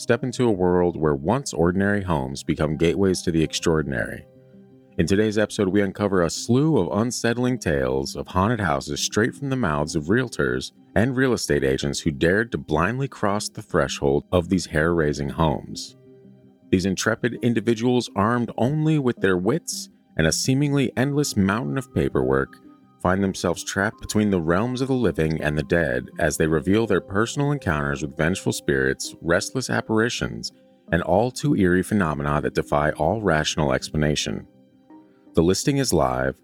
step into a world where once ordinary homes become gateways to the extraordinary. In today's episode, we uncover a slew of unsettling tales of haunted houses straight from the mouths of realtors and real estate agents who dared to blindly cross the threshold of these hair raising homes. These intrepid individuals, armed only with their wits and a seemingly endless mountain of paperwork, find themselves trapped between the realms of the living and the dead as they reveal their personal encounters with vengeful spirits, restless apparitions, and all too eerie phenomena that defy all rational explanation. The listing is live.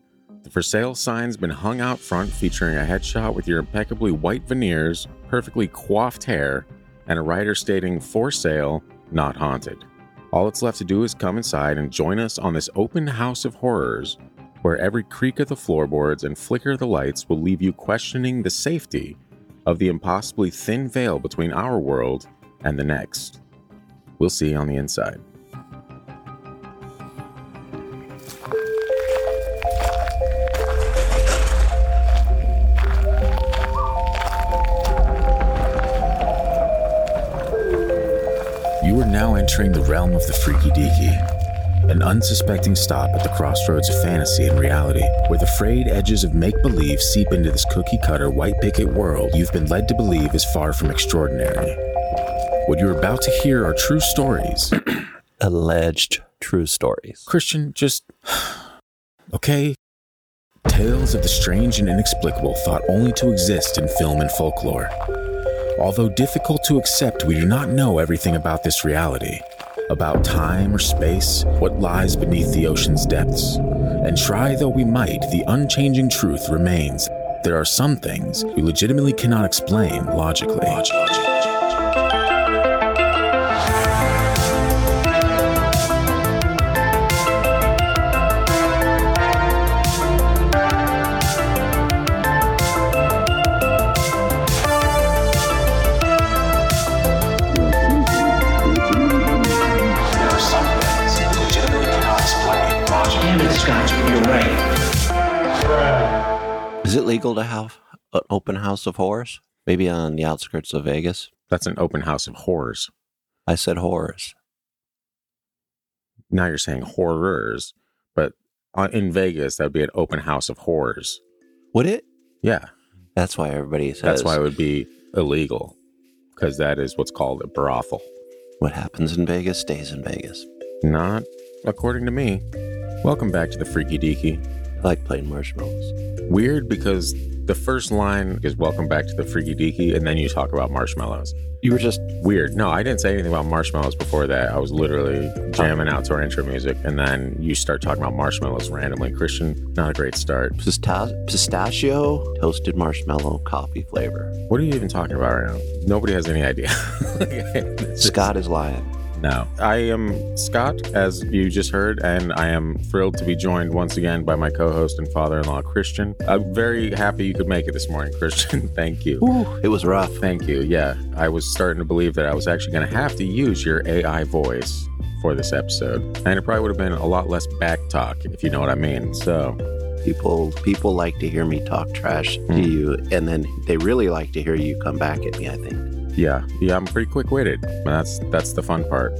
The for sale sign's been hung out front featuring a headshot with your impeccably white veneers, perfectly coiffed hair, and a writer stating for sale, not haunted. All that's left to do is come inside and join us on this open house of horrors where every creak of the floorboards and flicker of the lights will leave you questioning the safety of the impossibly thin veil between our world and the next. We'll see you on the inside. You are now entering the realm of the freaky deaky, an unsuspecting stop at the crossroads of fantasy and reality, where the frayed edges of make believe seep into this cookie cutter white picket world you've been led to believe is far from extraordinary. What you're about to hear are true stories. alleged true stories. Christian, just. okay? Tales of the strange and inexplicable thought only to exist in film and folklore. Although difficult to accept, we do not know everything about this reality. About time or space, what lies beneath the ocean's depths. And try though we might, the unchanging truth remains. There are some things we legitimately cannot explain logically. Legal to have an open house of horrors? Maybe on the outskirts of Vegas? That's an open house of horrors. I said horrors. Now you're saying horrors, but uh, in Vegas, that would be an open house of horrors. Would it? Yeah, That's why everybody says that's why it would be illegal, because that is what's called a brothel. what happens in Vegas stays in Vegas. Not according to me. Welcome back to the Freaky Deaky. I like playing marshmallows. Weird because the first line is welcome back to the Freaky Deaky, and then you talk about marshmallows. You were just Weird. No, I didn't say anything about marshmallows before that. I was literally jamming out to our intro music, and then you start talking about marshmallows randomly. Christian, not a great start. pista- pistachio toasted marshmallow coffee flavor. What are you even talking about right now? Nobody has any idea. Scott is lying. No. I am Scott, as you just heard, and I am thrilled to be joined once again by my co host and father in law, Christian. I'm very happy you could make it this morning, Christian. Thank you. It was rough. Thank you. Yeah, I was starting to believe that I was actually going to have to use your AI voice for this episode. And it probably would have been a lot less back talk, if you know what I mean. So, People people like to hear me talk trash Hmm. to you, and then they really like to hear you come back at me. I think. Yeah, yeah, I'm pretty quick witted. And That's that's the fun part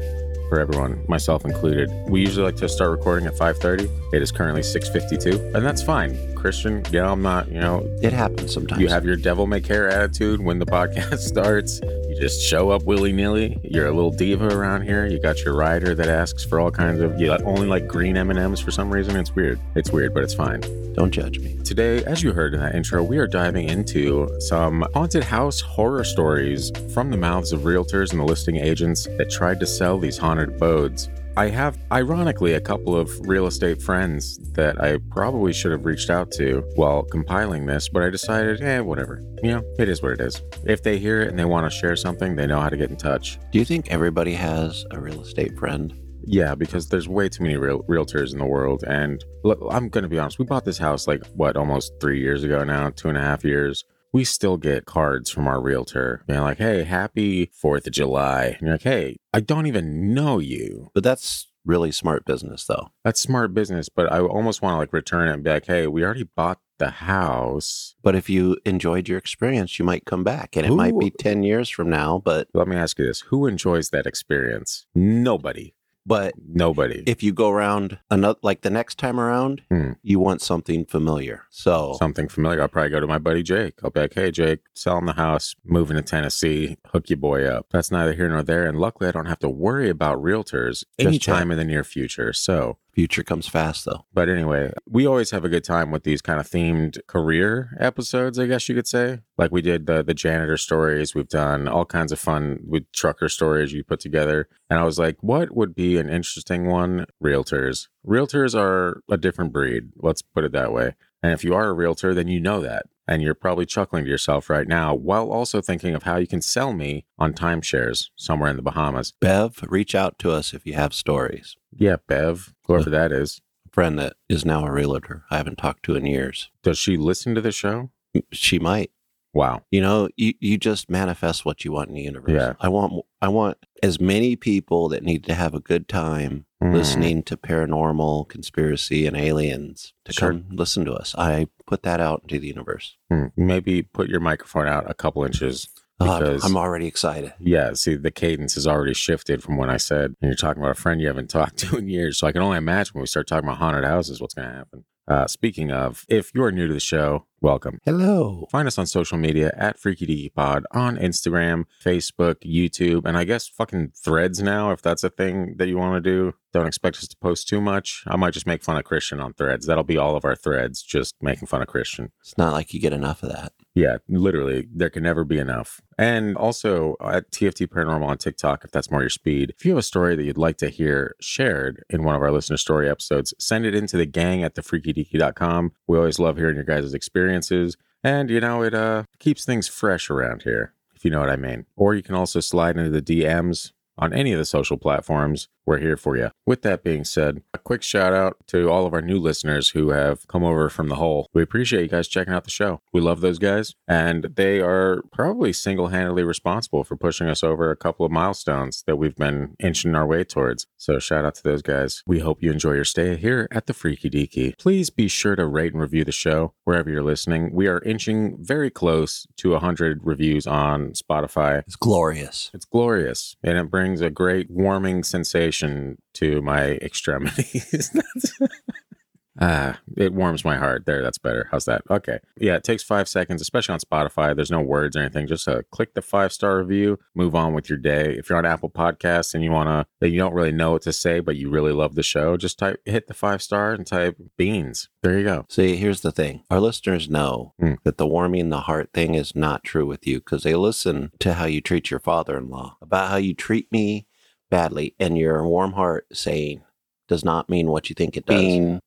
for everyone, myself included. We usually like to start recording at 5:30. It is currently 6:52, and that's fine. Christian, yeah, I'm not, you know, It happens sometimes. you have your devil may care attitude when the podcast starts. You just show up willy nilly. You're a little diva around here. You got your rider that asks for all kinds of. You only like green M and M's for some reason. It's weird. It's weird, but it's fine. Don't judge me. Today, as you heard in that intro, we are diving into some haunted house horror stories from the mouths of realtors and the listing agents that tried to sell these haunted abodes. I have, ironically, a couple of real estate friends that I probably should have reached out to while compiling this, but I decided, eh, whatever. You know, it is what it is. If they hear it and they want to share something, they know how to get in touch. Do you think everybody has a real estate friend? Yeah, because there's way too many real- realtors in the world. And look, I'm going to be honest, we bought this house like, what, almost three years ago now, two and a half years. We still get cards from our realtor being like, hey, happy 4th of July. And you're like, hey, I don't even know you. But that's really smart business, though. That's smart business, but I almost want to like return it and be like, hey, we already bought the house. But if you enjoyed your experience, you might come back, and it might be ten years from now. But Let me ask you this who enjoys that experience? Nobody. But Nobody. if you go around another like the next time around, Hmm. you want something familiar. So Something familiar. I'll probably go to my buddy Jake. I'll be like, hey, Jake, selling the house, moving to Tennessee, hook your boy up. That's neither here nor there. And luckily, I don't have to worry about realtors Just anytime in the near future. So, future comes fast, though. But anyway, we always have a good time with these kind of themed career episodes, I guess you could say. Like we did the the janitor stories, we've done all kinds of fun with trucker stories you put together. And I was like, what would be an interesting one? Realtors. Realtors are a different breed, let's put it that way. And if you are a realtor, then you know that. And you're probably chuckling to yourself right now while also thinking of how you can sell me on timeshares somewhere in the Bahamas. Bev, reach out to us if you have stories. Yeah, Bev, whoever that is. A friend that is now a realtor I haven't talked to in years. Does she listen to the show? She might. Wow. You know, you, you just manifest what you want in the universe. Yeah. I want I want as many people that need to have a good time Mm. listening to paranormal, conspiracy, and aliens to Sure. come listen to us. I put that out into the universe. Hmm. Maybe put your microphone out a couple inches. Because- I'm already excited. Yeah, see, the cadence has already shifted from when I said, and you're talking about a friend you haven't talked to in years. So I can only imagine when we start talking about haunted houses, what's going to happen. Uh, speaking of, if you're new to the show, welcome. Hello. Find us on social media at Freaky Deaky Pod on Instagram, Facebook, YouTube, and I guess fucking threads now, if that's a thing that you want to do. Don't expect us to post too much. I might just make fun of Christian on threads. That'll be all of our threads, just making fun of Christian. It's not like you get enough of that. Yeah, literally, there can never be enough. And also at TFT Paranormal on TikTok, if that's more your speed. If you have a story that you'd like to hear shared in one of our listener story episodes, send it into the gang at thefreakydeaky.com. We always love hearing your guys' experiences. And, you know, it uh, keeps things fresh around here, if you know what I mean. Or you can also slide into the DMs on any of the social platforms. We're here for you. With that being said, a quick shout out to all of our new listeners who have come over from the hole. We appreciate you guys checking out the show. We love those guys, and they are probably single handedly responsible for pushing us over a couple of milestones that we've been inching our way towards. So, shout out to those guys. We hope you enjoy your stay here at the Freaky Deaky. Please be sure to rate and review the show wherever you're listening. We are inching very close to 100 reviews on Spotify. It's glorious. It's glorious and it brings a great warming sensation to my extremities. ah, it warms my heart. There, that's better. How's that? Okay. Yeah, it takes five seconds, especially on Spotify. There's no words or anything. Just uh, click the five star review, move on with your day. If you're on Apple Podcasts and you want to, that you don't really know what to say, but you really love the show, just type, hit the five star and type beans. There you go. See, here's the thing. Our listeners know Hmm. that the warming the heart thing is not true with you because they listen to how you treat your father in law, about how you treat me badly, and your warm heart saying does not mean what you think it does. Bean.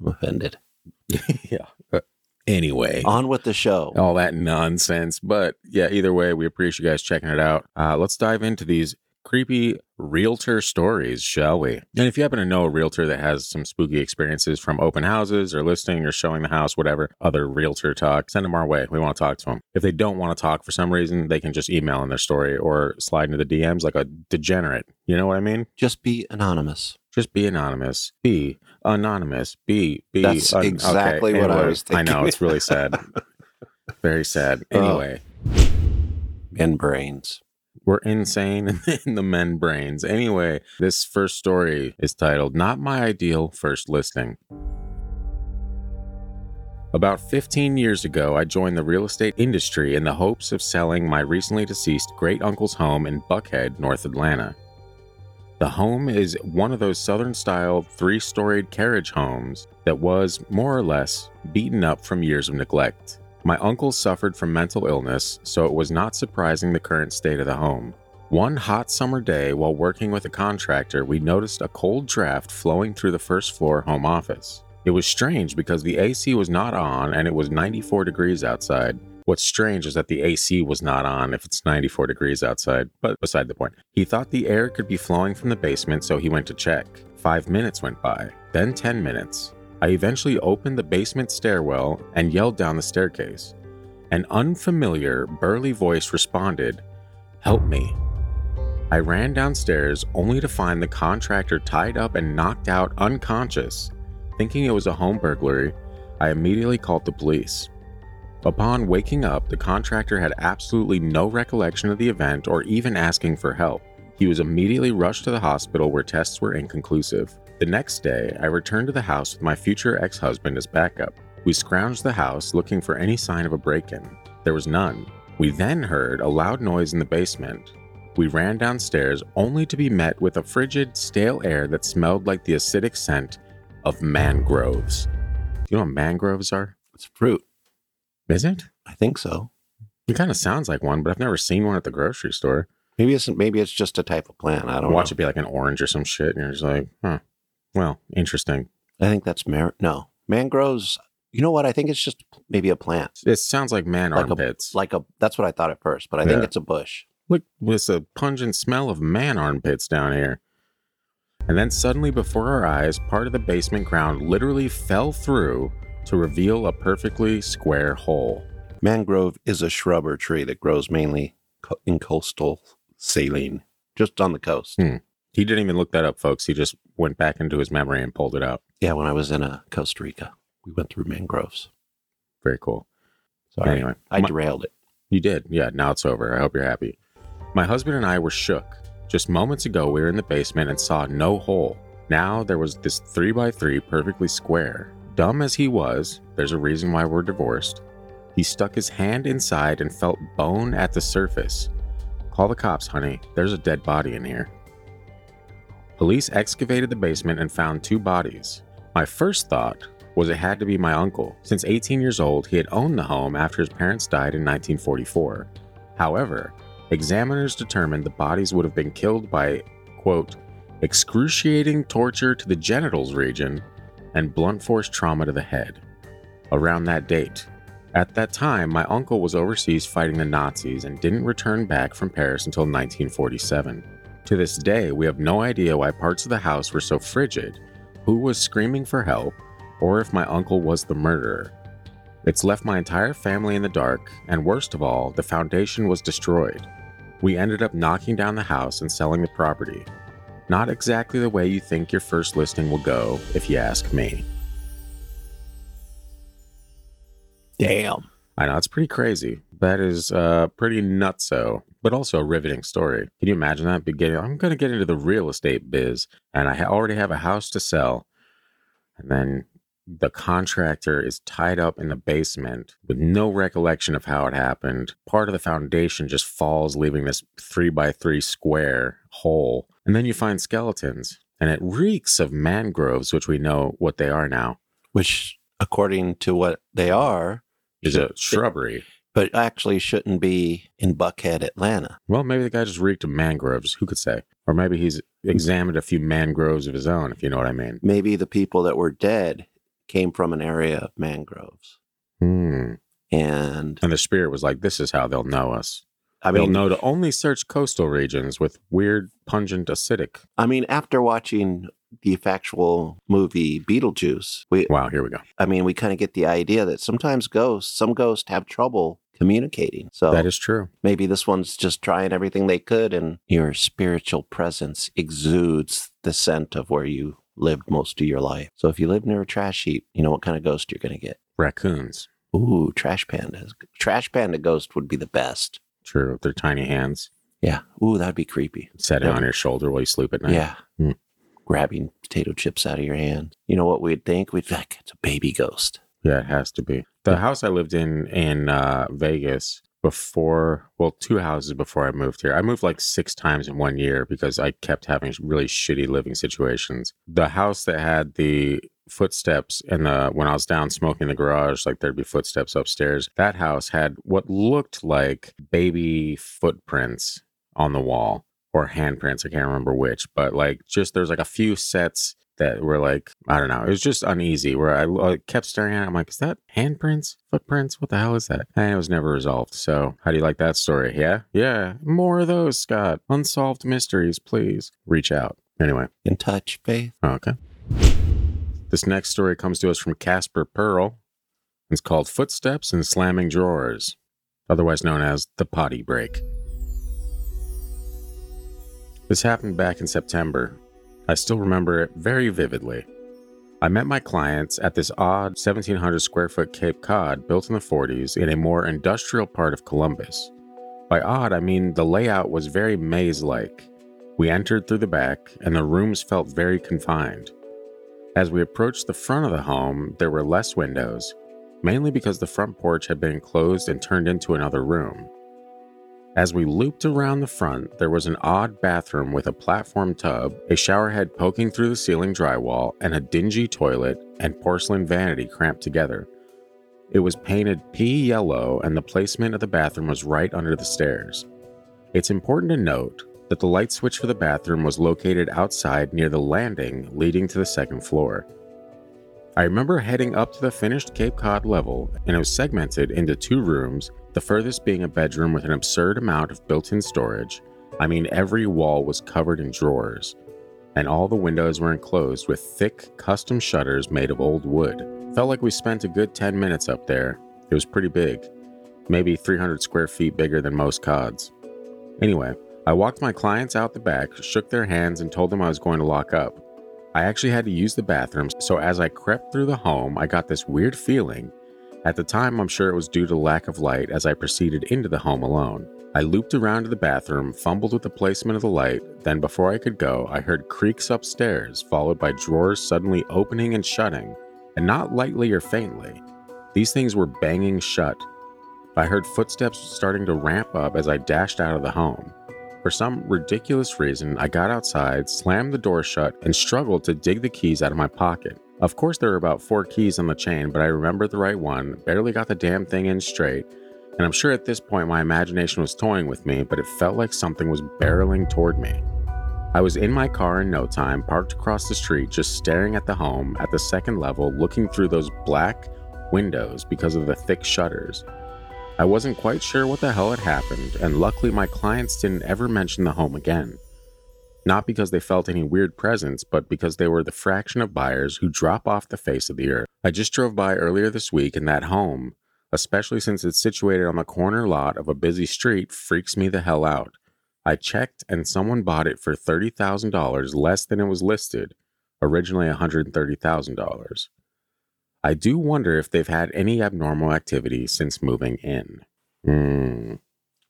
I'm offended. yeah. Uh, anyway. On with the show. all that nonsense. But yeah, either way, we appreciate you guys checking it out. Uh, let's dive into these creepy realtor stories, shall we? And if you happen to know a realtor that has some spooky experiences from open houses or listing or showing the house, whatever, other realtor talk, send them our way. We want to talk to them. If they don't want to talk for some reason, they can just email in their story or slide into the DMs like a degenerate. You know what I mean? Just be anonymous. Just be anonymous. Be anonymous. Be be. That's un- exactly what I anyway, was I know it's really sad. Very sad. Oh. Anyway, And brains. We're insane in the men brains. Anyway, this first story is titled "Not My Ideal First Listing." About 15 years ago, I joined the real estate industry in the hopes of selling my recently deceased great uncle's home in Buckhead, North Atlanta. The home is one of those southern style three storied carriage homes that was, more or less, beaten up from years of neglect. My uncle suffered from mental illness, so it was not surprising the current state of the home. One hot summer day, while working with a contractor, we noticed a cold draft flowing through the first floor home office. It was strange because the AC was not on and it was 94 degrees outside. What's strange is that the AC was not on if it's 94 degrees outside, but beside the point. He thought the air could be flowing from the basement, so he went to check. Five minutes went by, then 10 minutes. I eventually opened the basement stairwell and yelled down the staircase. An unfamiliar, burly voice responded, Help me. I ran downstairs only to find the contractor tied up and knocked out unconscious. Thinking it was a home burglary, I immediately called the police. Upon waking up, the contractor had absolutely no recollection of the event or even asking for help. He was immediately rushed to the hospital where tests were inconclusive. The next day, I returned to the house with my future ex husband as backup. We scrounged the house looking for any sign of a break in. There was none. We then heard a loud noise in the basement. We ran downstairs only to be met with a frigid, stale air that smelled like the acidic scent of mangroves. Do you know what mangroves are? It's fruit. Is it? I think so. It kind of sounds like one, but I've never seen one at the grocery store. Maybe it's maybe it's just a type of plant. I don't Watch know. it be like an orange or some shit, and you're just like, huh. Well, interesting. I think that's mar- no mangroves. You know what? I think it's just maybe a plant. It sounds like man Like a- armpits. Like a that's what I thought at first, but I think it's a bush. Look, there's a pungent smell of man armpits down here. And then suddenly, before our eyes, part of the basement ground literally fell through to reveal a perfectly square hole. Mangrove is a shrub or tree that grows mainly co- in coastal saline, just on the coast. Hmm. He didn't even look that up, folks. He just went back into his memory and pulled it out. Yeah, when I was in uh, Costa Rica, we went through mangroves. Very cool. Sorry, Anyway, I my- derailed it. You did. Yeah, now it's over. I hope you're happy. My husband and I were shook. Just moments ago, we were in the basement and saw no hole. Now there was this 3x3 perfectly square. Dumb as he was, there's a reason why we're divorced. He stuck his hand inside and felt bone at the surface. Call the cops, honey. There's a dead body in here. Police excavated the basement and found two bodies. My first thought was it had to be my uncle. Since 18 years old, he had owned the home after his parents died in 1944. However, examiners determined the bodies would have been killed by, quote, excruciating torture to the genitals region and blunt force trauma to the head. Around that date. At that time, my uncle was overseas fighting the Nazis and didn't return back from Paris until 1947. To this day, we have no idea why parts of the house were so frigid, who was screaming for help, or if my uncle was the murderer. It's left my entire family in the dark, and worst of all, the foundation was destroyed. We ended up knocking down the house and selling the property. Not exactly the way you think your first listing will go, if you ask me. Damn. I know it's pretty crazy. That is uh, pretty nutso, but also a riveting story. Can you imagine that? Beginning, I'm going to get into the real estate biz, and I already have a house to sell, and then the contractor is tied up in the basement with no recollection of how it happened. Part of the foundation just falls, leaving this three by three square hole, and then you find skeletons, and it reeks of mangroves, which we know what they are now. Which, according to what they are, Is a shrubbery. But actually shouldn't be in Buckhead, Atlanta. Well, maybe the guy just reeked of mangroves. Who could say? Or maybe he's examined a few mangroves of his own, if you know what I mean. Maybe the people that were dead came from an area of mangroves. Hmm. And And the spirit was like, "This is how they'll know us. I mean, they'll know to only search coastal regions with weird, pungent, acidic." I mean, after watching the factual movie Beetlejuice, we, Wow, here we go. I mean, we kind of get the idea that sometimes ghosts, some ghosts have trouble communicating. So That is true. maybe this one's just trying everything they could, and your spiritual presence exudes the scent of where you lived most of your life. So if you live near a trash heap, you know what kind of ghost you're going to get. Raccoons. Ooh, trash pandas. Trash panda ghost would be the best. True. With their tiny hands Yeah. Ooh, that'd be creepy. setting Yeah. on your shoulder while you sleep at night. Yeah. Hmm. Grabbing potato chips out of your hand. You know what we'd think? We'd think it's a baby ghost. Yeah, it has to be. The house I lived in in uh, Vegas before, well, two houses before I moved here. I moved like six times in one year because I kept having really shitty living situations. The house that had the footsteps and the when I was down smoking in the garage, like there'd be footsteps upstairs. That house had what looked like baby footprints on the wall or handprints. I can't remember which, but like just there's like a few sets that were like I don't know. It was just uneasy. Where I, I kept staring at. it. I'm like, is that handprints, footprints? What the hell is that? And it was never resolved. So how do you like that story? Yeah, yeah. More of those, Scott. Unsolved mysteries, please reach out. Anyway, In touch, Faith. okay. This next story comes to us from Casper Pearl. It's called Footsteps and Slamming Drawers, otherwise known as the potty break. This happened back in September. I still remember it very vividly. I met my clients at this odd 1700 square foot Cape Cod built in the 40s in a more industrial part of Columbus. By odd, I mean the layout was very maze like. We entered through the back, and the rooms felt very confined. As we approached the front of the home, there were less windows, mainly because the front porch had been enclosed and turned into another room. As we looped around the front, there was an odd bathroom with a platform tub, a shower head poking through the ceiling drywall, and a dingy toilet and porcelain vanity cramped together. It was painted pea yellow, and the placement of the bathroom was right under the stairs. It's important to note that the light switch for the bathroom was located outside near the landing leading to the second floor. I remember heading up to the finished Cape Cod level, and it was segmented into two rooms, the furthest being a bedroom with an absurd amount of built in storage. I mean, every wall was covered in drawers, and all the windows were enclosed with thick, custom shutters made of old wood. Felt like we spent a good 10 minutes up there. It was pretty big, maybe 300 square feet bigger than most cods. Anyway, I walked my clients out the back, shook their hands, and told them I was going to lock up. I actually had to use the bathroom, so as I crept through the home, I got this weird feeling. At the time, I'm sure it was due to lack of light as I proceeded into the home alone. I looped around to the bathroom, fumbled with the placement of the light, then before I could go, I heard creaks upstairs, followed by drawers suddenly opening and shutting, and not lightly or faintly. These things were banging shut. I heard footsteps starting to ramp up as I dashed out of the home. For some ridiculous reason, I got outside, slammed the door shut, and struggled to dig the keys out of my pocket. Of course, there were about four keys on the chain, but I remembered the right one, barely got the damn thing in straight, and I'm sure at this point my imagination was toying with me, but it felt like something was barreling toward me. I was in my car in no time, parked across the street, just staring at the home at the second level, looking through those black windows because of the thick shutters. I wasn't quite sure what the hell had happened, and luckily my clients didn't ever mention the home again. Not because they felt any weird presence, but because they were the fraction of buyers who drop off the face of the earth. I just drove by earlier this week, and that home, especially since it's situated on the corner lot of a busy street, freaks me the hell out. I checked, and someone bought it for $30,000 less than it was listed, originally $130,000. I do wonder if they've had any abnormal activity since moving in. Hmm.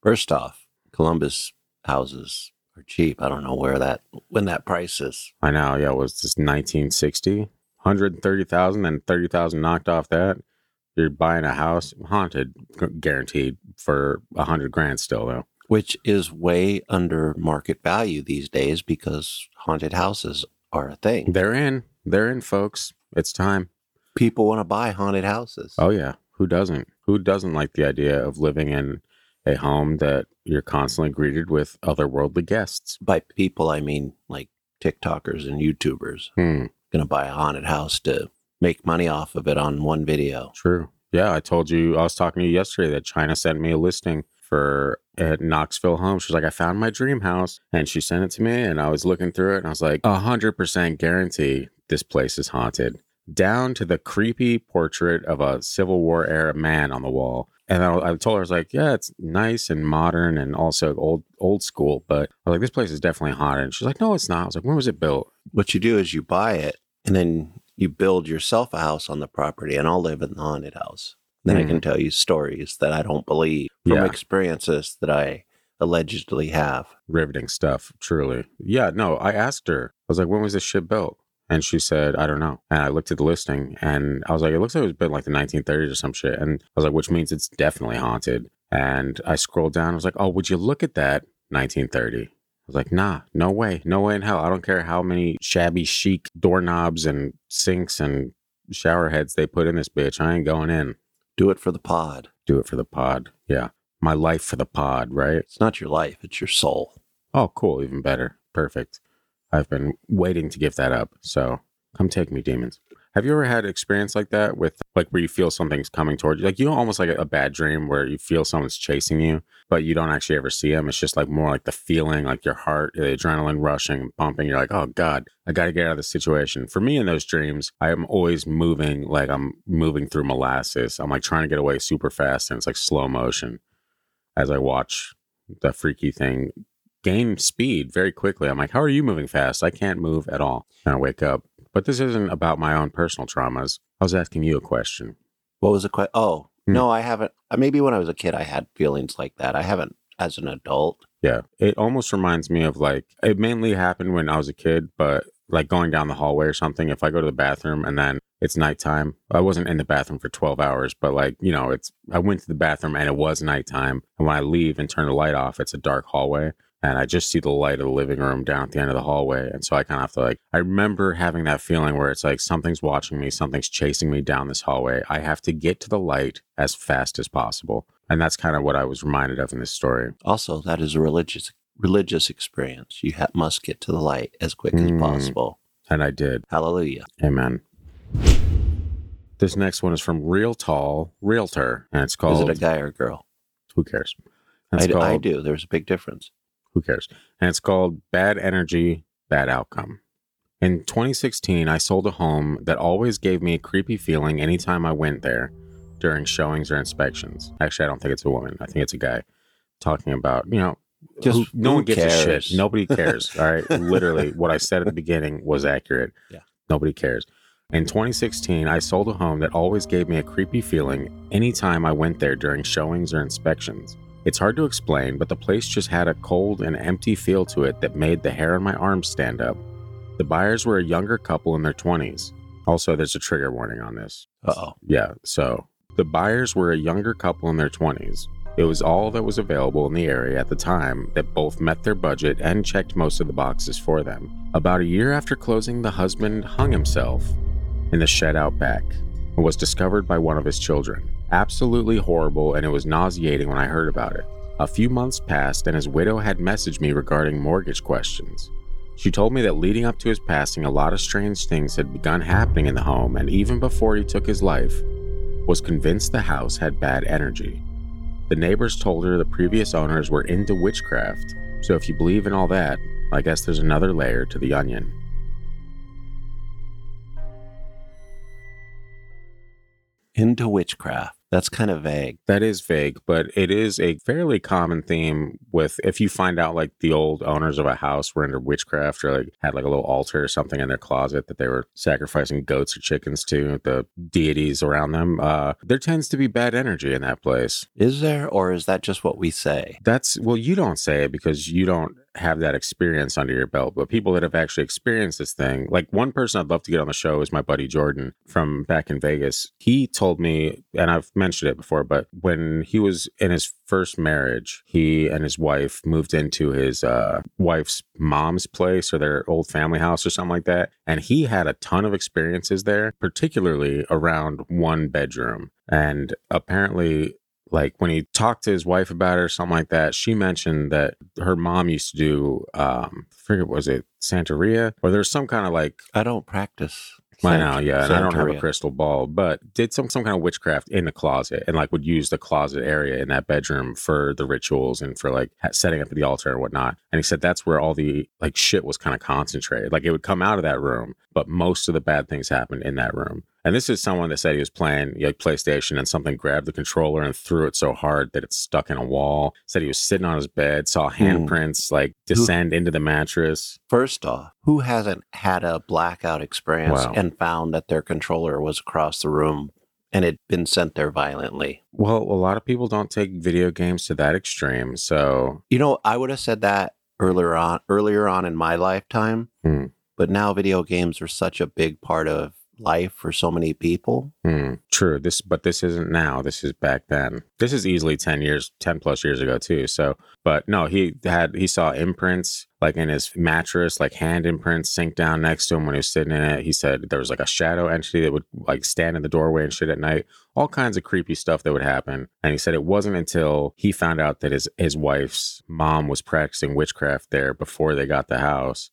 First off, Columbus houses are cheap. I don't know where that when that price is. I know, yeah, it was just 1960, 130,000 and 30,000 knocked off that. You're buying a house haunted, guaranteed for a hundred grand still though. Which is way under market value these days because haunted houses are a thing. They're in, they're in, folks. It's time. People want to buy haunted houses. Oh yeah, who doesn't? Who doesn't like the idea of living in a home that you're constantly greeted with otherworldly guests? By people, I mean like TikTokers and YouTubers. Hmm. Going to buy a haunted house to make money off of it on one video. True. Yeah, I told you I was talking to you yesterday that China sent me a listing for at Knoxville home. She's like, I found my dream house, and she sent it to me, and I was looking through it, and I was like, a hundred percent guarantee this place is haunted, down to the creepy portrait of a Civil War era man on the wall. And I, I told her, I was like, yeah, it's nice and modern and also old old school, but I was like, this place is definitely haunted. And she's like, no, it's not. I was like, when was it built? What you do is you buy it and then you build yourself a house on the property, and I'll live in the haunted house. Then I can mm. tell you stories that I don't believe from Yeah. experiences that I allegedly have. riveting stuff, truly. Yeah, no, I asked her, I was like, when was this shit built? And she said, I don't know. And I looked at the listing and I was like, it looks like it was built like the 1930s or some shit. And I was like, which means it's definitely haunted. And I scrolled down. I was like, oh, would you look at that 1930? I was like, nah, no way. No way in hell. I don't care how many shabby chic doorknobs and sinks and shower heads they put in this bitch. I ain't going in. Do it for the pod. Do it for the pod. Yeah. My life for the pod, right? It's not your life, it's your soul. Oh, cool. Even better. Perfect. I've been waiting to give that up. So come take me, demons. Have you ever had experience like that with like where you feel something's coming toward you? Like you know, almost like a, a bad dream where you feel someone's chasing you, but you don't actually ever see them. It's just like more like the feeling, like your heart, the adrenaline rushing pumping. You're like, oh God, I got to get out of this situation. For me in those dreams, I am always moving like I'm moving through molasses. I'm like trying to get away super fast and it's like slow motion as I watch the freaky thing gain speed very quickly. I'm like, how are you moving fast? I can't move at all. And I wake up. But this isn't about my own personal traumas. I was asking you a question. What was the question? Oh, Hmm. no, I haven't. uh, Maybe when I was a kid, I had feelings like that. I haven't as an adult. Yeah. It almost reminds me of like, it mainly happened when I was a kid, but like going down the hallway or something. If I go to the bathroom and then it's nighttime, I wasn't in the bathroom for 12 hours, but like, you know, it's, I went to the bathroom and it was nighttime. And when I leave and turn the light off, it's a dark hallway. And I just see the light of the living room down at the end of the hallway. And so I kind of have to like, I remember having that feeling where it's like something's watching me, something's chasing me down this hallway. I have to get to the light as fast as possible. And that's kind of what I was reminded of in this story. Also, that is a religious religious experience. You ha- must get to the light as quick as Mm. possible. And I did. Hallelujah. Amen. This next one is from Real Tall Realtor, and it's called. Is it a guy or a girl? Who cares? I, called, I do. There's a big difference. Who cares? And it's called Bad Energy, Bad Outcome. In 2016, I sold a home that always gave me a creepy feeling anytime I went there during showings or inspections. Actually, I don't think it's a woman. I think it's a guy talking about, you know, Just who- no one gives a cares? shit. Nobody cares. all right. Literally, what I said at the beginning was accurate. Yeah. Nobody cares. In 2016, I sold a home that always gave me a creepy feeling anytime I went there during showings or inspections. It's hard to explain, but the place just had a cold and empty feel to it that made the hair on my arms stand up. The buyers were a younger couple in their 20s. Also, there's a trigger warning on this. Uh oh. Yeah, so the buyers were a younger couple in their 20s. It was all that was available in the area at the time that both met their budget and checked most of the boxes for them. About a year after closing, the husband hung himself in the shed out back and was discovered by one of his children. Absolutely horrible, and it was nauseating when I heard about it. A few months passed, and his widow had messaged me regarding mortgage questions. She told me that leading up to his passing, a lot of strange things had begun happening in the home, and even before he took his life, was convinced the house had bad energy. The neighbors told her the previous owners were into witchcraft, so if you believe in all that, I guess there's another layer to the onion. Into witchcraft. That's kind of vague. That is vague, but it is a fairly common theme with if you find out like the old owners of a house were into witchcraft or like had like a little altar or something in their closet that they were sacrificing goats or chickens to the deities around them. Uh, there tends to be bad energy in that place. Is there, or is that just what we say? That's well, you don't say it because you don't have that experience under your belt, but people that have actually experienced this thing, like one person I'd love to get on the show is my buddy Jordan from back in Vegas. He told me, and I've mentioned it before, but when he was in his first marriage, he and his wife moved into his uh, wife's mom's place or their old family house or something like that. And he had a ton of experiences there, particularly around one bedroom. And apparently, like when he talked to his wife about it or something like that, she mentioned that her mom used to do um I forget was it Santeria? Or there's some kind of like I don't practice. I know, yeah, and I don't have a crystal ball, but did some some kind of witchcraft in the closet and like would use the closet area in that bedroom for the rituals and for like setting up the altar and whatnot. And he said that's where all the like shit was kind of concentrated. Like it would come out of that room, but most of the bad things happened in that room. And this is someone that said he was playing like PlayStation and something grabbed the controller and threw it so hard that it stuck in a wall. Said he was sitting on his bed, saw handprints like descend into the mattress. First off, who hasn't had a blackout experience Wow. and found that their controller was across the room and had been sent there violently? Well, a lot of people don't take video games to that extreme. So You know, I would have said that earlier on earlier on in my lifetime, Hmm. but now video games are such a big part of life for so many people. Hmm, true. This, but this isn't now. This is back then. This is easily ten years, ten plus years ago too. So, but no, he had he saw imprints like in his mattress, like hand imprints sink down next to him when he was sitting in it. He said there was like a shadow entity that would like stand in the doorway and shit at night. All kinds of creepy stuff that would happen. And he said it wasn't until he found out that his his wife's mom was practicing witchcraft there before they got the house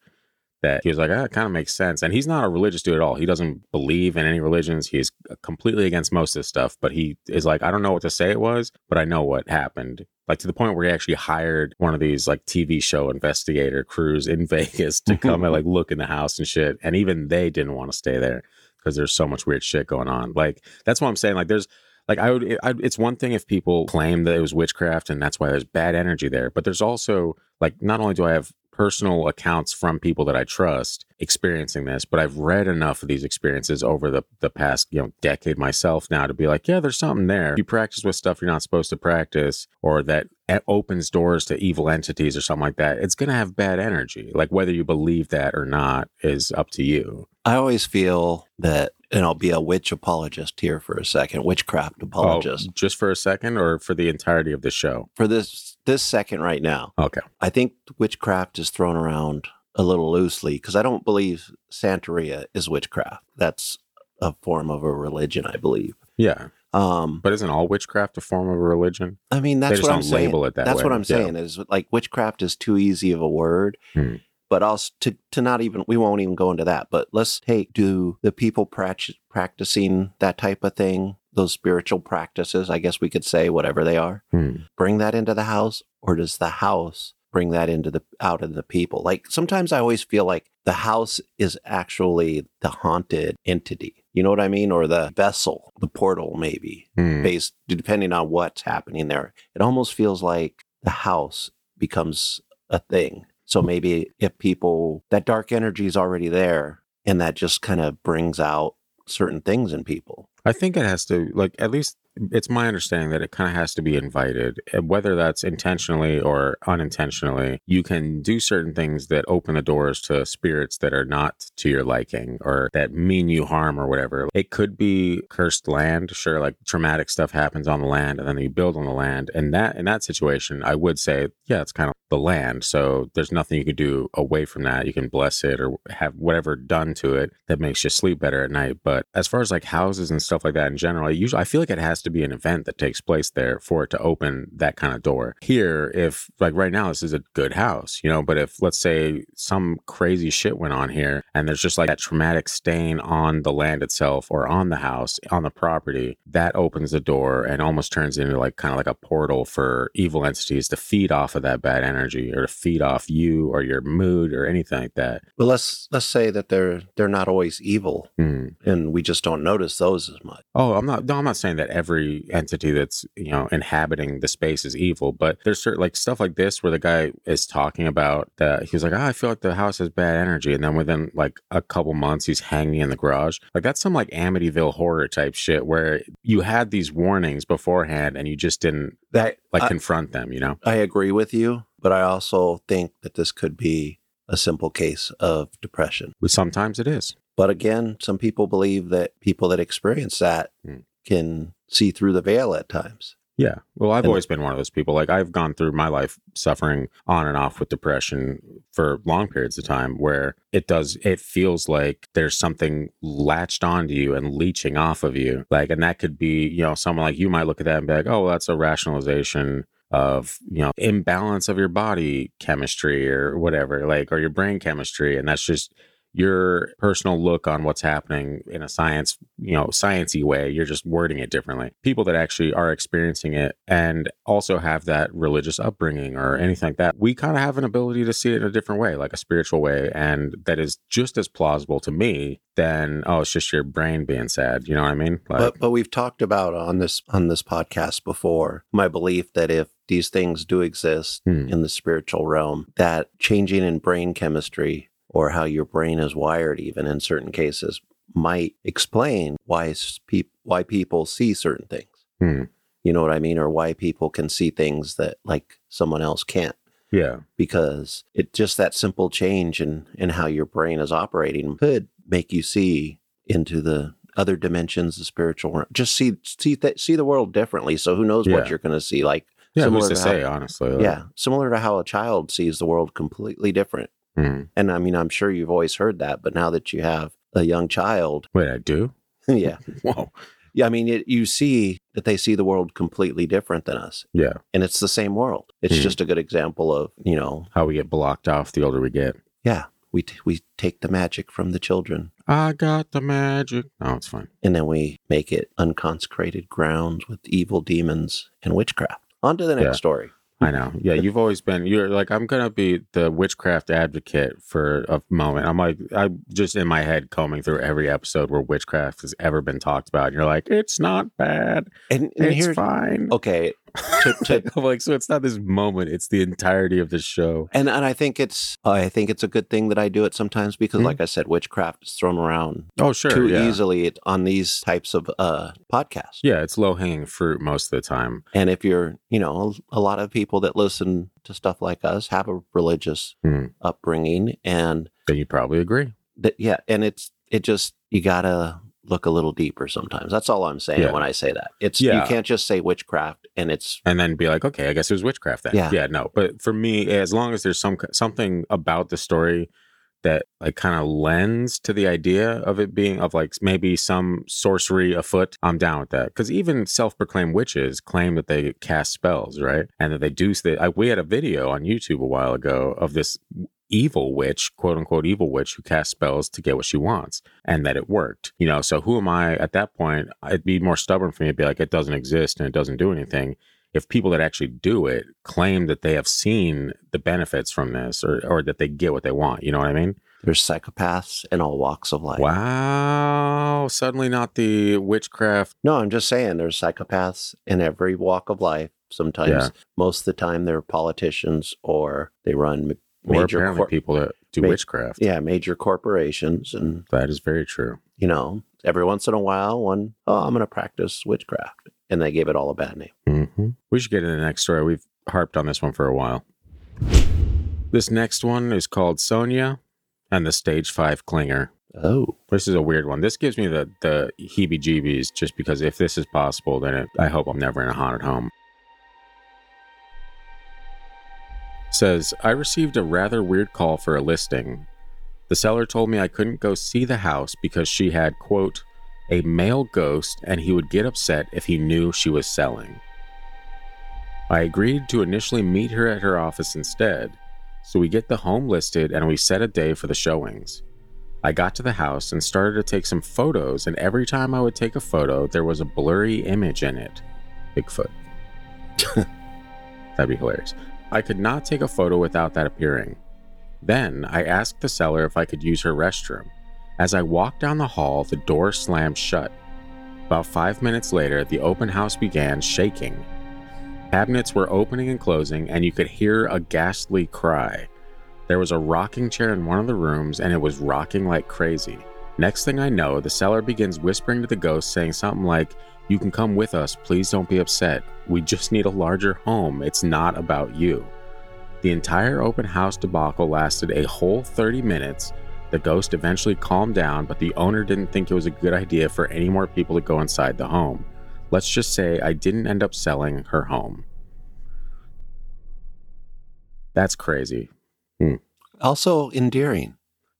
that he was like, ah, it kind of makes sense. And he's not a religious dude at all. He doesn't believe in any religions. He's completely against most of this stuff. But he is like, I don't know what to say it was, but I know what happened. Like to the point where he actually hired one of these like TV show investigator crews in Vegas to come and like look in the house and shit. And even they didn't want to stay there because there's so much weird shit going on. Like that's what I'm saying. Like there's like I would, I, it's one thing if people claim that it was witchcraft and that's why there's bad energy there, but there's also like not only do I have personal accounts from people that I trust experiencing this, but I've read enough of these experiences over the, the past, you know, decade myself now to be like, yeah, there's something there. You practice with stuff you're not supposed to practice or that opens doors to evil entities or something like that. It's going to have bad energy. Like whether you believe that or not is up to you. I always feel that, and I'll be a witch apologist here for a second, witchcraft oh, apologist Oh, just for a second or for the entirety of the show? for this this second right now. Okay. I think witchcraft is thrown around a little loosely because I don't believe Santeria is witchcraft. That's a form of a religion, I believe. Yeah. Um, But isn't all witchcraft a form of a religion? I mean, that's what I'm saying. it that that's way. what I'm Yeah. saying is like witchcraft is too easy of a word. Hmm. But also to to not even we won't even go into that. But let's take do the people prac- practicing that type of thing, those spiritual practices, I guess we could say whatever they are, Hmm. bring that into the house, or does the house bring that into the out of the people? Like sometimes I always feel like the house is actually the haunted entity. You know what I mean? Or the vessel, the portal, maybe Hmm. based depending on what's happening there. It almost feels like the house becomes a thing. So maybe if people that dark energy is already there and that just kind of brings out certain things in people. I think it has to, like, at least it's my understanding that it kind of has to be invited, eh, whether that's intentionally or unintentionally. You can do certain things that open the doors to spirits that are not to your liking or that mean you harm or whatever. It could be cursed land, sure, like traumatic stuff happens on the land and then you build on the land. And that, in that situation, I would say, yeah, it's kind of the land. So there's nothing you can do away from that. You can bless it or have whatever done to it that makes you sleep better at night. But as far as like houses and stuff like that in general, I usually I feel like it has to be an event that takes place there for it to open that kind of door. Here, if like right now this is a good house, you know, but if let's say some crazy shit went on here and there's just like that traumatic stain on the land itself or on the house, on the property, that opens the door and almost turns into like kind of like a portal for evil entities to feed off of that bad energy or to feed off you or your mood or anything like that. But let's let's say that they're they're not always evil Hmm. and we just don't notice those as much. Oh, I'm not. No, I'm not saying that every entity that's you know inhabiting the space is evil, but there's certain like stuff like this where the guy is talking about that he was like, oh, I feel like the house has bad energy, and then within like a couple months he's hanging in the garage. Like that's some like Amityville horror type shit where you had these warnings beforehand and you just didn't That like I- confront them. You know? I agree with you, but I also think that this could be a simple case of depression. Well, Sometimes it is. But again, some people believe that people that experience that Hmm. Can see through the veil at times. Yeah. Well, I've And- always been one of those people. Like I've gone through my life suffering on and off with depression for long periods of time where it does it feels like there's something latched onto you and leeching off of you. Like and that could be, you know, someone like you might look at that and be like, "Oh, well, that's a rationalization of, you know, imbalance of your body chemistry or whatever, like or your brain chemistry and that's just your personal look on what's happening in a science, you know, sciencey way. You're just wording it differently. People that actually are experiencing it and also have that religious upbringing or anything like that, we kind of have an ability to see it in a different way, like a spiritual way, and that is just as plausible to me than oh, it's just your brain being sad. You know what I mean? Like, but but we've talked about on this on this podcast before my belief that if these things do exist Hmm. in the spiritual realm, that changing in brain chemistry or how your brain is wired, even in certain cases, might explain why why people see certain things. Hmm. You know what I mean, or why people can see things that like someone else can't. yeah, because it just that simple change in in how your brain is operating could make you see into the other dimensions, the spiritual realm. Just see see th- see the world differently. So who knows Yeah. what you're going to see? Like yeah. Similar to to say? how- honestly, yeah, similar to how a child sees the world completely different. Hmm. And I mean, I'm sure you've always heard that, but now that you have a young child, Wait, I do. yeah, Whoa. yeah. I mean, it, you see that they see the world completely different than us, Yeah. and it's the same world. It's Hmm. just a good example of you know, How we get blocked off the older we get. yeah, we t- we take the magic from the children I got the magic. Oh, it's fine. and then we make it unconsecrated grounds with evil demons and witchcraft. On to the next Yeah. story. I know. Yeah, you've always been. You're like I'm gonna be the witchcraft advocate for a moment. I'm like I'm just in my head combing through every episode where witchcraft has ever been talked about. And you're like, it's not bad. And, and It's here, fine. okay, to, to, I'm like, so it's not this moment. It's the entirety of the show. and and I think it's I think it's a good thing that I do it sometimes because, Mhm. like I said, witchcraft is thrown around Oh, sure. too yeah. easily on these types of uh, podcasts. Yeah, it's low hanging fruit most of the time. And if you're, you know, a lot of people that listen to stuff like us have a religious Hmm. upbringing, and Then you probably agree. that yeah, and it's it just you gotta look a little deeper sometimes. That's all I'm saying Yeah. when I say that. It's Yeah. you can't just say witchcraft and it's and then be like, okay, I guess it was witchcraft then. Yeah. yeah, no. But for me, as long as there's some something about the story that like kind of lends to the idea of it being of like maybe some sorcery afoot, I'm down with that. Because even self-proclaimed witches claim that they cast spells, right? And that they do. They, I, we had a video on YouTube a while ago of this evil witch, quote unquote evil witch, who casts spells to get what she wants, and that it worked. You know, so who am I at that point? It'd be more stubborn for me to be like, it doesn't exist and it doesn't do anything if people that actually do it claim that they have seen the benefits from this or, or that they get what they want. You know what I mean? there's psychopaths in all walks of life. Wow. Suddenly not the witchcraft. No, I'm just saying there's psychopaths in every walk of life. Sometimes, Yeah. most of the time, they're politicians or they run ma- Or major, apparently cor- people that do ma- witchcraft. yeah, major corporations, and That is very true. you know, every once in a while, one, oh, I'm going to practice witchcraft, and they gave it all a bad name. hmm We should get into the next story. We've harped on this one for a while. This next one is called Sonia and the Stage 5 Clinger. Oh, This is a weird one. This gives me the, the heebie jeebies just because if this is possible, then it, I hope I'm never in a haunted home. Says, I received a rather weird call for a listing. The seller told me I couldn't go see the house because she had, quote, a male ghost and he would get upset if he knew she was selling. I agreed to initially meet her at her office instead, so we get the home listed and we set a day for the showings. I got to the house and started to take some photos, and every time I would take a photo, there was a blurry image in it. Bigfoot. That'd be hilarious. I could not take a photo without that appearing. Then I asked the seller if I could use her restroom. As I walked down the hall, the door slammed shut. About five minutes later, the open house began shaking. Cabinets were opening and closing, and you could hear a ghastly cry. There was a rocking chair in one of the rooms, and it was rocking like crazy. Next thing I know, the seller begins whispering to the ghost, saying something like, You can come with us, please don't be upset. We just need a larger home. It's not about you. The entire open house debacle lasted a whole 30 minutes. The ghost eventually calmed down, but the owner didn't think it was a good idea for any more people to go inside the home. Let's just say I didn't end up selling her home. That's crazy. Hmm. also endearing.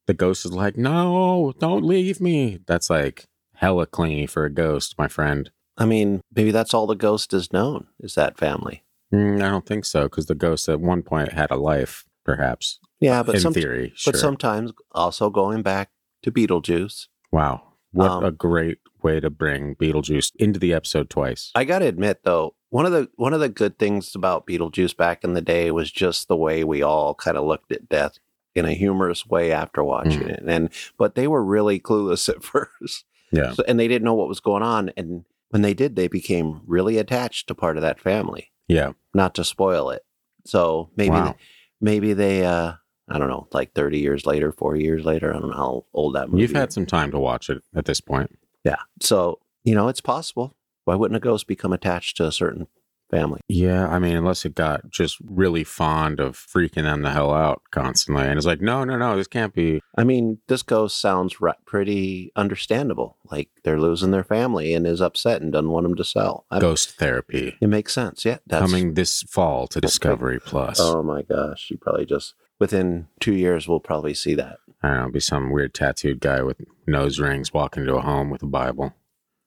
The ghost is like, No, don't leave me. That's like hella clingy for a ghost, my friend. I mean, maybe that's all the ghost is known is that family. Mm, I don't think so, because the ghost at one point had a life, perhaps. Yeah, but in some, theory. Sure. but sometimes also going back to Beetlejuice. wow. What Um, a great way to bring Beetlejuice into the episode twice. I got to admit though, one of the one of the good things about Beetlejuice back in the day was just the way we all kind of looked at death in a humorous way after watching Mm. it. And but they were really clueless at first. yeah. So, and they didn't know what was going on and when they did they became really attached to part of that family, Yeah. not to spoil it. So maybe Wow. maybe they uh I don't know, like 30 years later, 40 years later, I don't know how old that movie You've is. had some time to watch it at this point. Yeah. So, you know, it's possible. Why wouldn't a ghost become attached to a certain family? Yeah, I mean, unless it got just really fond of freaking them the hell out constantly, and it's like, no, no, no, this can't be. I mean, this ghost sounds ra- pretty understandable. Like they're losing their family and is upset and doesn't want them to sell. I Ghost therapy It makes sense. Yeah. That's, coming this fall to Discovery Plus. Oh my gosh. You probably just, within two years, we'll probably see that. I don't know, be some weird tattooed guy with nose rings walking into a home with a Bible.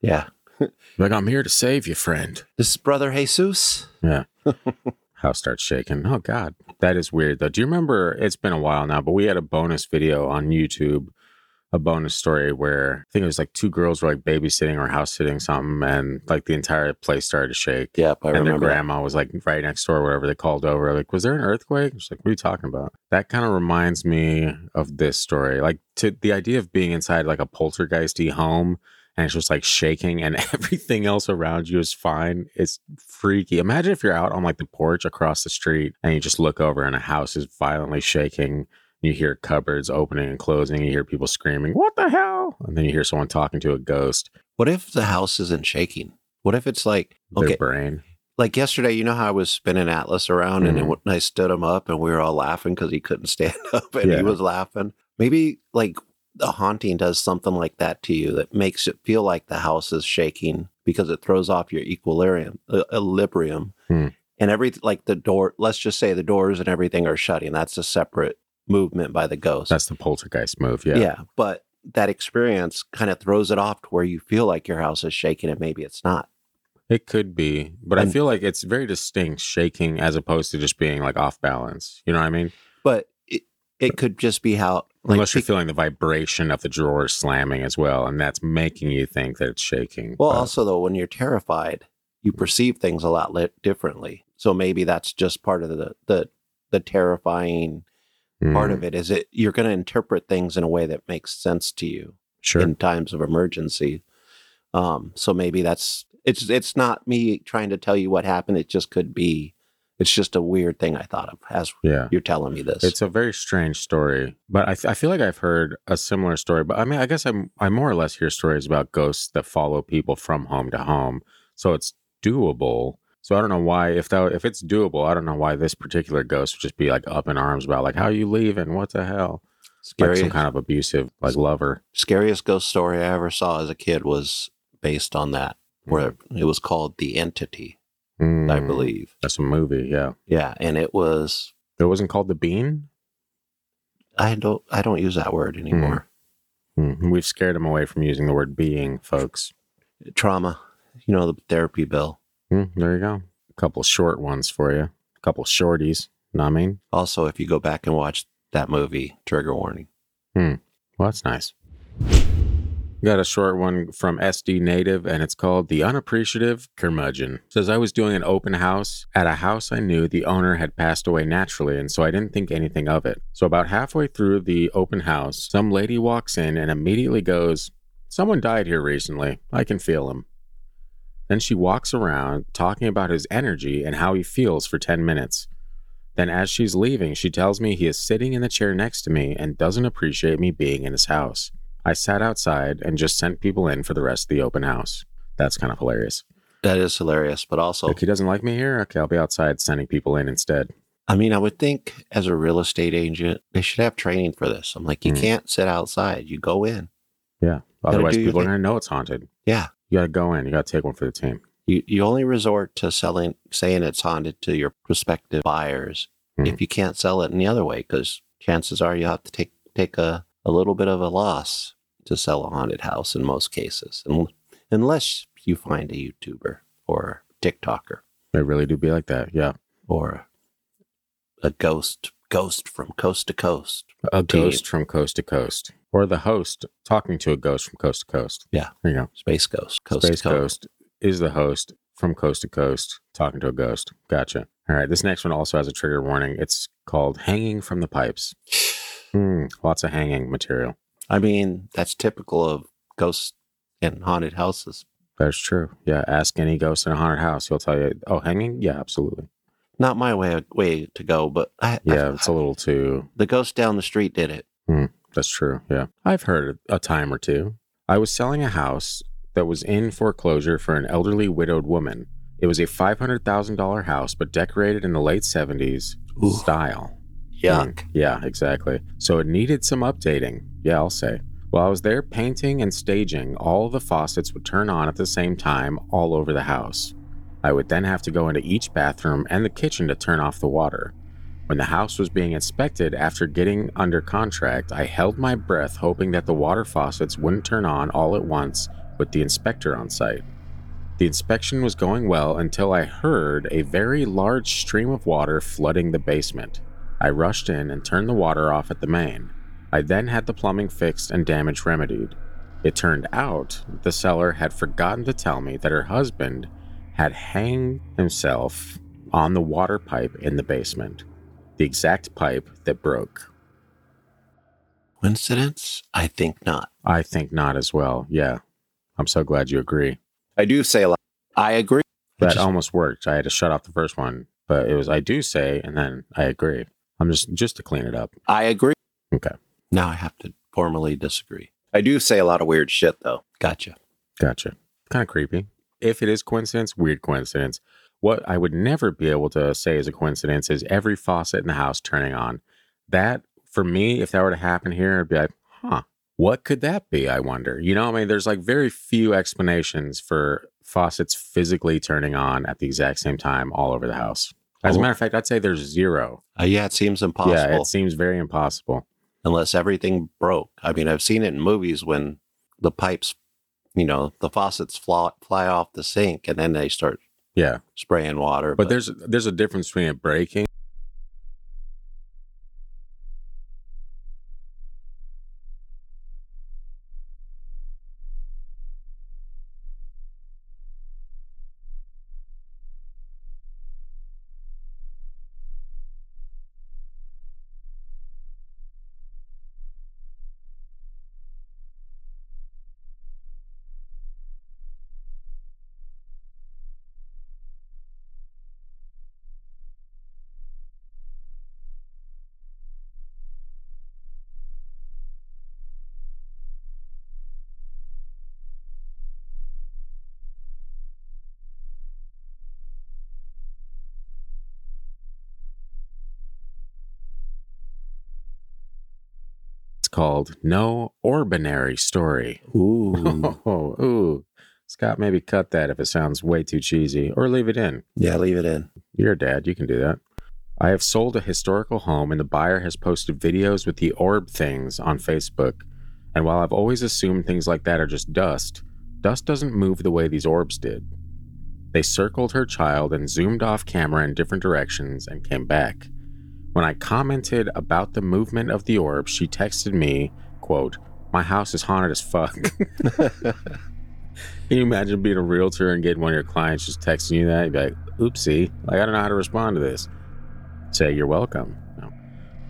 Yeah. Like, I'm here to save you, friend. This is Brother Jesus. Yeah. House starts shaking. Oh God, that is weird though. Do you remember? It's been a while now, but we had a bonus video on YouTube a bonus story where I think it was like two girls were like babysitting or house sitting something, and like the entire place started to shake. Yep, I and their remember. that. grandma was like right next door, whatever they called over. Like, was there an earthquake? She's like, what are you talking about? That kind of reminds me of this story. Like, to the idea of being inside like a poltergeisty home and it's just like shaking and everything else around you is fine. It's freaky. Imagine if you're out on like the porch across the street and you just look over and a house is violently shaking. You hear cupboards opening and closing. You hear people screaming, What the hell? And then you hear someone talking to a ghost, What if the house isn't shaking? What if it's like their okay, brain. like yesterday? You know how I was spinning Atlas around, and Mhm. then when I stood him up, and we were all laughing because he couldn't stand up, and Yeah. he was laughing. Maybe like the haunting does something like that to you that makes it feel like the house is shaking because it throws off your equilibrium, uh, equilibrium, Hmm. and every like the door. Let's just say the doors and everything are shutting. That's a separate movement by the ghost. That's the poltergeist move. Yeah. yeah, but that experience kind of throws it off to where you feel like your house is shaking, and maybe it's not. It could be, but I feel like it's very distinct shaking as opposed to just being like off balance. You know what I mean? but it, it could just be how like Unless you're feeling the vibration of the drawers slamming as well, and that's making you think that it's shaking. well But- also though when you're terrified you perceive things a lot li- differently so maybe that's just part of the the the terrifying part Mm, of it is it you're going to interpret things in a way that makes sense to you sure. in times of emergency um so maybe that's it's it's not me trying to tell you what happened it just could be it's just a weird thing i thought of as yeah. you're telling me this It's a very strange story, but I, I feel like I've heard a similar story. But I mean, I guess I'm I more or less hear stories about ghosts that follow people from home to home, so it's doable. So I don't know why if that if it's doable, I don't know why this particular ghost would just be like up in arms about like how you leaving, what the hell, like some kind of abusive like lover. scariest ghost story I ever saw as a kid was based on that, where mm. it was called The Entity, I Mm, believe. that's a movie. Yeah, Yeah, and it was it wasn't called the Bean. I don't I don't use that word anymore. Mm, we've scared him away from using the word being, folks. Trauma, you know the therapy bill. Mm, there you go. A couple short ones for you. A couple shorties. Know what I mean? Also, if you go back and watch that movie, trigger warning. Hmm. Well, that's nice. Got a short one from SD Native, and it's called The Unappreciative Curmudgeon. Says, I was doing an open house at a house I knew the owner had passed away naturally, and so I didn't think anything of it. So, about halfway through the open house, some lady walks in and immediately goes, Someone died here recently. I can feel him. Then she walks around talking about his energy and how he feels for 10 minutes. Then, as she's leaving, she tells me he is sitting in the chair next to me and doesn't appreciate me being in his house. I sat outside and just sent people in for the rest of the open house. That's kind of hilarious. That is hilarious, but also, Like, he doesn't like me here? Okay, I'll be outside sending people in instead. I mean, I would think as a real estate agent, they should have training for this. I'm like, you Mm. can't sit outside. You go in. Yeah. Otherwise, people are going to know it's haunted. Yeah. You got to go in. You got to take one for the team. You you only resort to selling saying it's haunted to your prospective buyers Mhm. if you can't sell it any other way, because chances are you have to take take a, a little bit of a loss to sell a haunted house in most cases, Un- unless you find a YouTuber or TikToker They really do be like that. Yeah. or a ghost ghost from coast to coast. A Team. ghost from coast to coast. Or the host talking to a ghost from coast to coast. Yeah. There you go. Space ghost, coast Space to coast. Ghost is the host from coast to coast talking to a ghost. Gotcha. All right. This next one also has a trigger warning. It's called Hanging from the Pipes. Hmm, lots of hanging material. I mean, that's typical of ghosts and haunted houses. That's true. Yeah. Ask any ghost in a haunted house. He'll tell you, oh, hanging? Yeah, absolutely. Not my way way to go, but I, Yeah, I- it's a little too. the ghost down the street did it. That's true. Yeah. I've heard a time or two. I was selling a house that was in foreclosure for an elderly widowed woman. It was a $500,000 house, but decorated in the late 70s style. Yuck. Mm, yeah, exactly. So it needed some updating. Yeah, I'll say. While I was there painting and staging, all the faucets would turn on at the same time all over the house. I would then have to go into each bathroom and the kitchen to turn off the water. When the house was being inspected after getting under contract, I held my breath hoping that the water faucets wouldn't turn on all at once with the inspector on site. The inspection was going well until I heard a very large stream of water flooding the basement. I rushed in and turned the water off at the main. I then had the plumbing fixed and damage remedied. It turned out the seller had forgotten to tell me that her husband had hanged himself on the water pipe in the basement, the exact pipe that broke. Coincidence? I think not. I think not as well. Yeah. I'm so glad you agree. I do say a lot. I agree. That just- almost worked. I had to shut off the first one, but it was I do say and then I agree. I'm just just to clean it up. I agree. Okay. Now I have to formally disagree. I do say a lot of weird shit, though. Gotcha. Gotcha. Kind of creepy. If it is coincidence, weird coincidence. What I would never be able to say is a coincidence is every faucet in the house turning on. That for me, if that were to happen here, I'd be like, huh, what could that be? I wonder. You know, I mean, there's like very few explanations for faucets physically turning on at the exact same time all over the house. As a Oh. matter of fact, I'd say there's zero. Uh, yeah, it seems impossible Yeah, it seems very impossible. unless everything broke. I mean, I've seen it in movies when the pipes, you know, the faucets fly, fly off the sink and then they start Yeah. spraying water. But there's there's a difference between it breaking. Called No Ordinary Story. Ooh. Oh, ooh. Scott, maybe cut that if it sounds way too cheesy, or leave it in. yeah, leave it in. You're a dad, you can do that. I have sold a historical home, and the buyer has posted videos with the orb things on Facebook. And while I've always assumed things like that are just dust, dust doesn't move the way these orbs did. They circled her child and zoomed off camera in different directions and came back. When I commented about the movement of the orb, she texted me, quote, My house is haunted as fuck. Can you imagine being a realtor and getting one of your clients just texting you that? You'd be like, oopsie, like, I don't know how to respond to this. Say, you're welcome. No.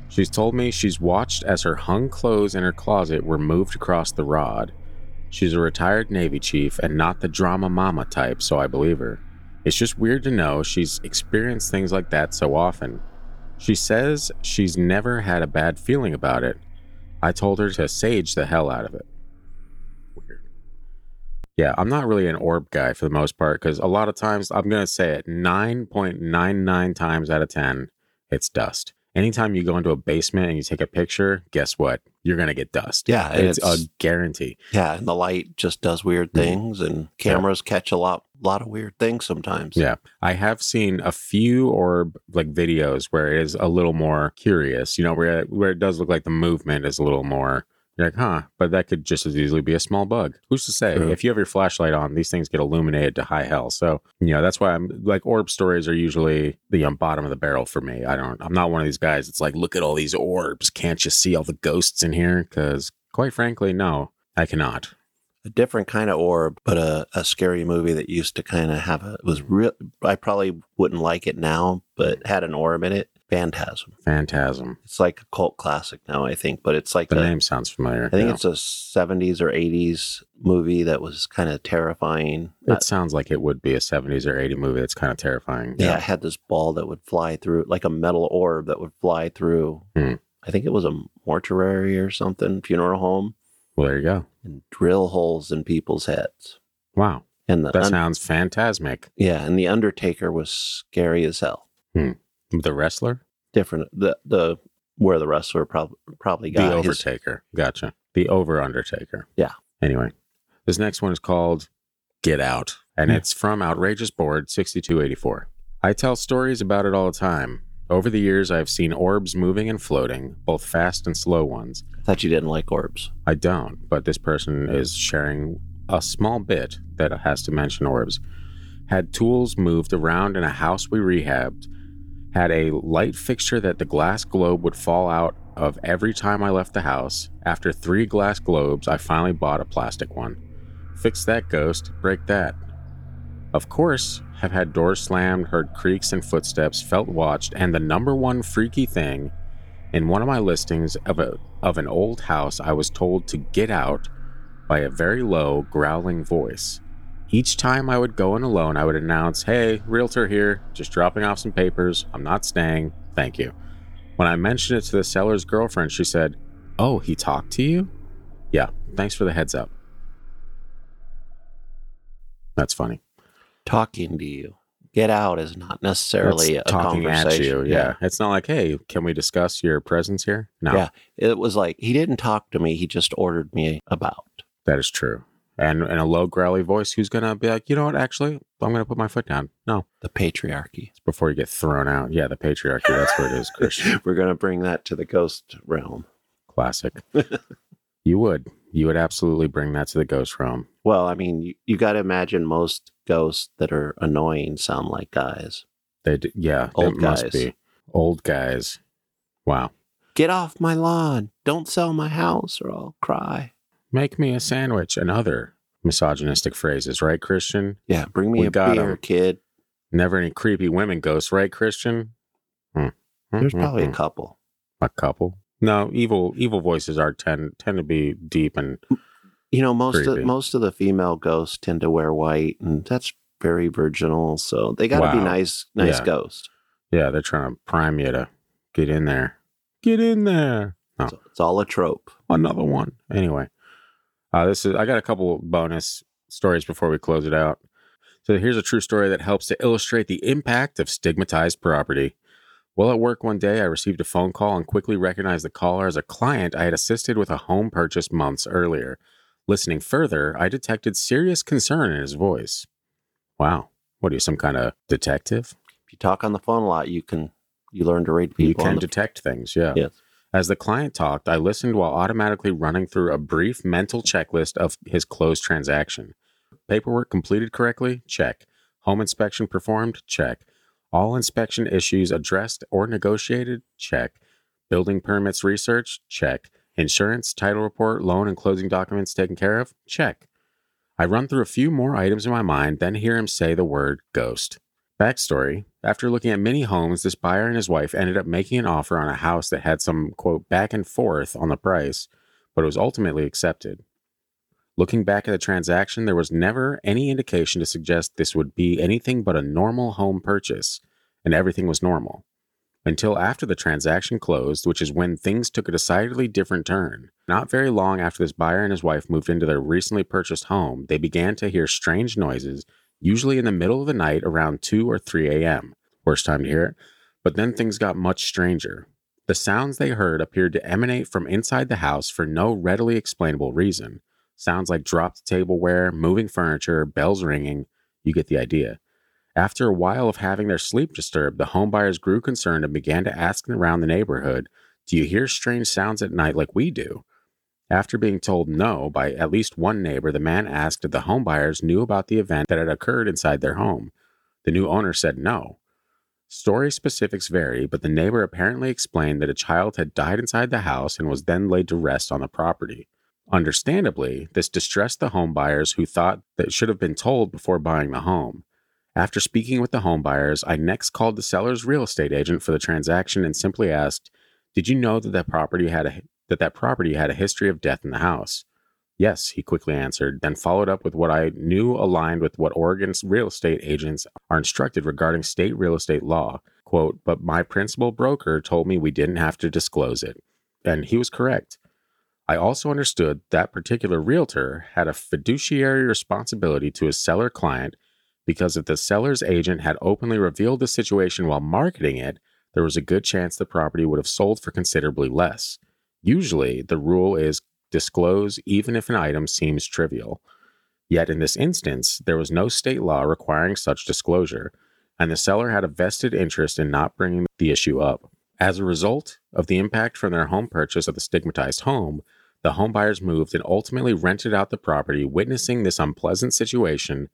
She's told me she's watched as her hung clothes in her closet were moved across the rod. She's a retired Navy chief and not the drama mama type, so I believe her. It's just weird to know she's experienced things like that so often. She says she's never had a bad feeling about it. I told her to sage the hell out of it. Weird. Yeah, I'm not really an orb guy for the most part because a lot of times I'm going to say it 9.99 times out of 10, it's dust. Anytime you go into a basement and you take a picture, guess what? You're going to get dust. Yeah, It's, it's, a guarantee. yeah, and the light just does weird mm-hmm. things, and cameras catch a lot, lot of weird things sometimes. Yeah. I have seen a few orb like videos where it is a little more curious, you know, where where it does look like the movement is a little more you're like, huh, but that could just as easily be a small bug. Who's to say? True. If you have your flashlight on, these things get illuminated to high hell. So, you know, that's why I'm like orb stories are usually the um, bottom of the barrel for me. I don't, I'm not one of these guys. It's like, look at all these orbs. Can't you see all the ghosts in here? Because quite frankly, no, I cannot. a different kind of orb, but a, a scary movie that used to kind of have a was real. I probably wouldn't like it now, but had an orb in it. Phantasm. Phantasm. It's like a cult classic now, I think, but it's like The a- name sounds familiar. I think yeah. it's a 70s or 80s movie that was kind of terrifying. It sounds like it would be a 70s or 80s movie that's kind of terrifying. yeah, it had this ball that would fly through, like a metal orb that would fly through. Hmm. I think it was a mortuary or something, funeral home, Well, there you go. and drill holes in people's heads. Wow. And the That un- sounds phantasmic. yeah, and the Undertaker was scary as hell. The wrestler? Different the the where the wrestler probably probably got the his Overtaker. Gotcha. The Over Undertaker. Yeah. Anyway, this next one is called Get Out, and Hmm. it's from Outrageous Board 6284. I tell stories about it all the time. Over the years, I've seen orbs moving and floating, both fast and slow ones. I thought you didn't like orbs. I don't, but this person is sharing a small bit that has to mention orbs. Had tools moved around in a house we rehabbed. Had a light fixture that the glass globe would fall out of every time I left the house. After three glass globes, I finally bought a plastic one. Fix that ghost, break that. Of course, have had doors slammed, heard creaks and footsteps, felt watched, and the number one freaky thing in one of my listings of a of an old house, I was told to get out by a very low, growling voice. Each time I would go in alone, I would announce, Hey, realtor here, just dropping off some papers. I'm not staying. Thank you. When I mentioned it to the seller's girlfriend, she said, Oh, he talked to you? Yeah, thanks for the heads up. That's funny. Talking to you. Get out is not necessarily That's a talking at conversation. you. Yeah. It's not like, Hey, can we discuss your presence here? No, Yeah. It was like he didn't talk to me. He just ordered me about. that is true. And in a low, growly voice, who's going to be like, You know what? Actually, I'm going to put my foot down. No, The patriarchy. it's before you get thrown out. Yeah, the patriarchy. That's what it is, Christian. We're going to bring that to the ghost realm. Classic. you would. You would absolutely bring that to the ghost realm. Well, I mean, you, you got to imagine most ghosts that are annoying sound like guys. They, d- yeah, Old it must guys. be old guys. Wow. Get off my lawn. Don't sell my house or I'll cry. Make me a sandwich and other misogynistic phrases, right, Christian? Yeah, bring me We a got beer, 'em. kid. Never any creepy women ghosts, right, Christian? Hmm. There's Hmm, probably hmm, a couple. a couple. No, evil evil voices are tend tend to be deep and You know, most of most of the female ghosts tend to wear white, and that's very virginal. So they got to be nice, nice Yeah. ghosts. yeah, they're trying to prime you to get in there. Get in there. So it's all a trope. another one. Anyway, uh, this is I got a couple bonus stories before we close it out. So here's a true story that helps to illustrate the impact of stigmatized property. While at work one day, I received a phone call and quickly recognized the caller as a client I had assisted with a home purchase months earlier. Listening further, I detected serious concern in his voice. Wow, what are you, some kind of detective? If you talk on the phone a lot, you can you learn to read people. You can detect things, yeah. Yes. As the client talked, I listened while automatically running through a brief mental checklist of his closed transaction. Paperwork completed correctly? Check. Home inspection performed? Check. All inspection issues addressed or negotiated? Check. Building permits researched? Check. Insurance, title report, loan, and closing documents taken care of? Check. I run through a few more items in my mind, then hear him say the word ghost. Backstory After looking at many homes, this buyer and his wife ended up making an offer on a house that had some, quote, back and forth on the price, but it was ultimately accepted. Looking back at the transaction, there was never any indication to suggest this would be anything but a normal home purchase, and everything was normal. Until after the transaction closed, which is when things took a decidedly different turn. Not very long after this buyer and his wife moved into their recently purchased home, they began to hear strange noises usually in the middle of the night around 2 or 3 a.m. Worst time to hear it. But then things got much stranger. The sounds they heard appeared to emanate from inside the house for no readily explainable reason. Sounds like dropped tableware, moving furniture, bells ringing. You get the idea. After a while of having their sleep disturbed, the homebuyers grew concerned and began to ask around the neighborhood, Do you hear strange sounds at night like we do? After being told no by at least one neighbor, the man asked if the homebuyers knew about the event that had occurred inside their home. The new owner said no. Story specifics vary, but the neighbor apparently explained that a child had died inside the house and was then laid to rest on the property. Understandably, this distressed the homebuyers who thought that should have been told before buying the home. After speaking with the homebuyers, I next called the seller's real estate agent for the transaction and simply asked, "Did you know that that property had a that that property had a history of death in the house?" Yes, he quickly answered, then followed up with what I knew aligned with what Oregon's real estate agents are instructed regarding state real estate law. Quote, but my principal broker told me we didn't have to disclose it. And he was correct. I also understood that particular realtor had a fiduciary responsibility to his seller client because if the seller's agent had openly revealed the situation while marketing it, there was a good chance the property would have sold for considerably less. Usually, the rule is disclose even if an item seems trivial. Yet in this instance, there was no state law requiring such disclosure, and the seller had a vested interest in not bringing the issue up. As a result of the impact from their home purchase of the stigmatized home, the homebuyers moved and ultimately rented out the property, witnessing this unpleasant situation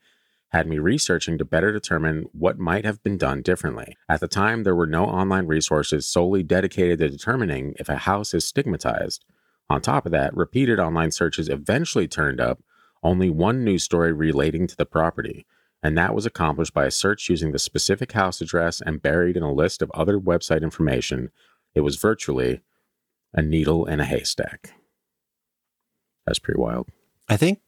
had me researching to better determine what might have been done differently. At the time, there were no online resources solely dedicated to determining if a house is stigmatized. On top of that, repeated online searches eventually turned up only one news story relating to the property, and that was accomplished by a search using the specific house address and buried in a list of other website information. It was virtually a needle in a haystack. That's pretty wild. I think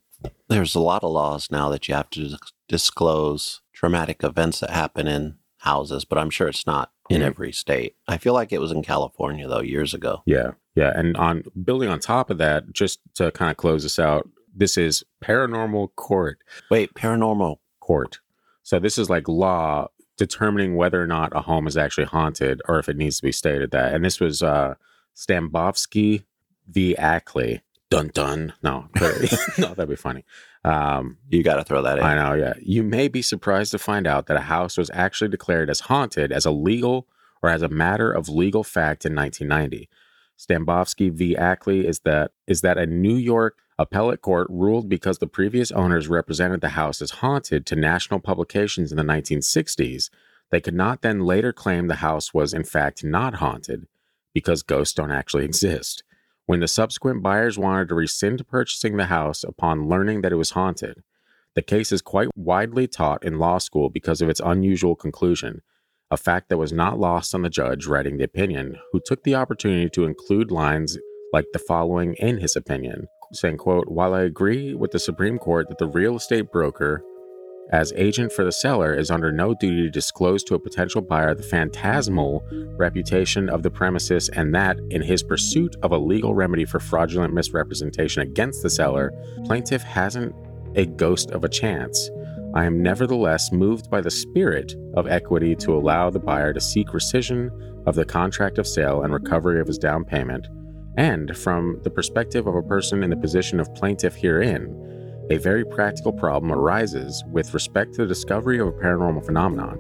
there's a lot of laws now that you have to disclose traumatic events that happen in houses, but I'm sure it's not in Mhm. every state. I feel like it was in California though years ago. Yeah. Yeah. And on building on top of that, just to kind of close this out, this is paranormal court. Wait, paranormal. Court. So this is like law determining whether or not a home is actually haunted or if it needs to be stated that. And this was uh Stambovsky v. Ackley. Dun dun. No, no, that'd be funny. Um, You got to throw that in. I know, yeah. You may be surprised to find out that a house was actually declared as haunted as a legal or as a matter of legal fact in 1990. Stambovsky v. Ackley is that is that a New York appellate court ruled because the previous owners represented the house as haunted to national publications in the 1960s, they could not then later claim the house was in fact not haunted because ghosts don't actually exist. When the subsequent buyers wanted to rescind purchasing the house upon learning that it was haunted, the case is quite widely taught in law school because of its unusual conclusion, a fact that was not lost on the judge writing the opinion, who took the opportunity to include lines like the following in his opinion, saying, quote, While I agree with the Supreme Court that the real estate broker as agent for the seller is under no duty to disclose to a potential buyer the phantasmal reputation of the premises and that in his pursuit of a legal remedy for fraudulent misrepresentation against the seller plaintiff hasn't a ghost of a chance. I am nevertheless moved by the spirit of equity to allow the buyer to seek rescission of the contract of sale and recovery of his down payment and from the perspective of a person in the position of plaintiff herein a very practical problem arises with respect to the discovery of a paranormal phenomenon.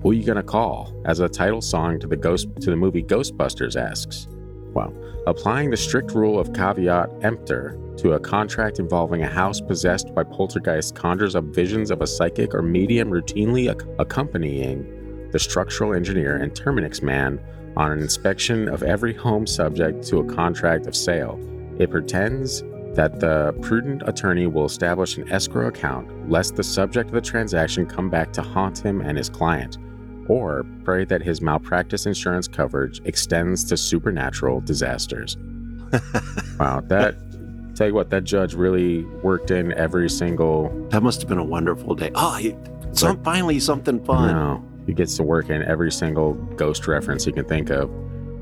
Who are you going to call? As a title song to the ghost to the movie Ghostbusters asks. Well, applying the strict rule of caveat emptor to a contract involving a house possessed by poltergeist conjures up visions of a psychic or medium routinely ac- accompanying the structural engineer and Terminix man on an inspection of every home subject to a contract of sale. It pretends that the prudent attorney will establish an escrow account lest the subject of the transaction come back to haunt him and his client, or pray that his malpractice insurance coverage extends to supernatural disasters. wow, that tell you what, that judge really worked in every single That must have been a wonderful day. Oh, he, some, finally something fun. no, he gets to work in every single ghost reference he can think of.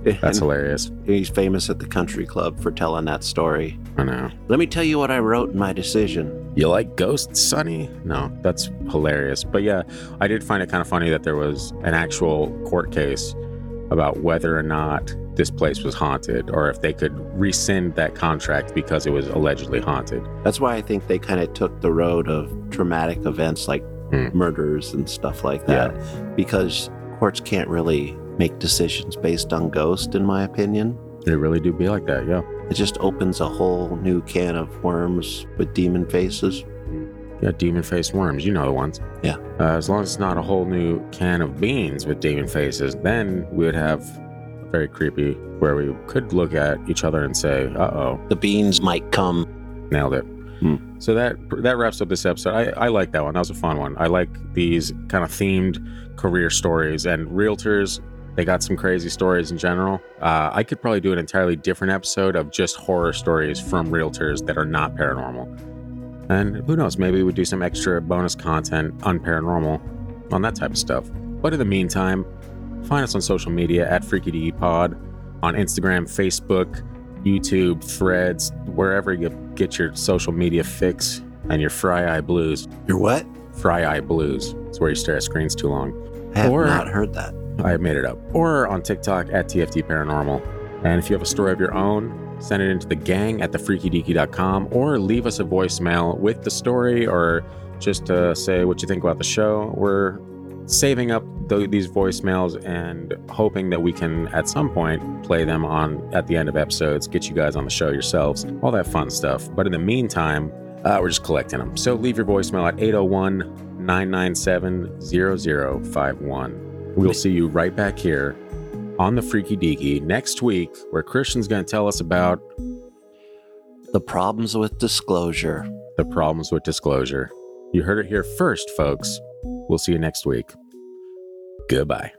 That's And hilarious. he's famous at the country club for telling that story. I know. Let me tell you what I wrote in my decision. You like ghosts, Sonny? No, that's hilarious. But yeah, I did find it kind of funny that there was an actual court case about whether or not this place was haunted or if they could rescind that contract because it was allegedly haunted. That's why I think they kind of took the road of traumatic events like Hmm. murders and stuff like that because courts can't really make decisions based on ghost, in my opinion. They really do be like that, yeah. It just opens a whole new can of worms with demon faces. Yeah, demon faced worms, you know the ones. Yeah. Uh, as long as it's not a whole new can of beans with demon faces, then we would have very creepy where we could look at each other and say, uh oh, The beans might come. Nailed it. Hmm. So that that wraps up this episode. I, I like that one. That was a fun one. I like these kind of themed career stories and realtors. They got some crazy stories in general. Uh, I could probably do an entirely different episode of just horror stories from realtors that are not paranormal. And who knows, maybe we do some extra bonus content on paranormal, on that type of stuff. But in the meantime, find us on social media at Freaky Pod on Instagram, Facebook, YouTube, Threads, wherever you get your social media fix and your fry eye blues. You're what? Fry eye blues. It's where you stare at screens too long. I have Or- not heard that. I made it up. Or on TikTok at TFT Paranormal. And if you have a story of your own, send it into the gang at thefreakydeaky.com or leave us a voicemail with the story or just to say what you think about the show. We're saving up th- these voicemails and hoping that we can at some point play them on at the end of episodes, get you guys on the show yourselves, all that fun stuff. But in the meantime, uh, we're just collecting them. So leave your voicemail at 801 997 0051. We'll see you right back here on the Freaky Deaky next week, where Christian's going to tell us about The problems with disclosure. the problems with disclosure. You heard it here first, folks. We'll see you next week. Goodbye.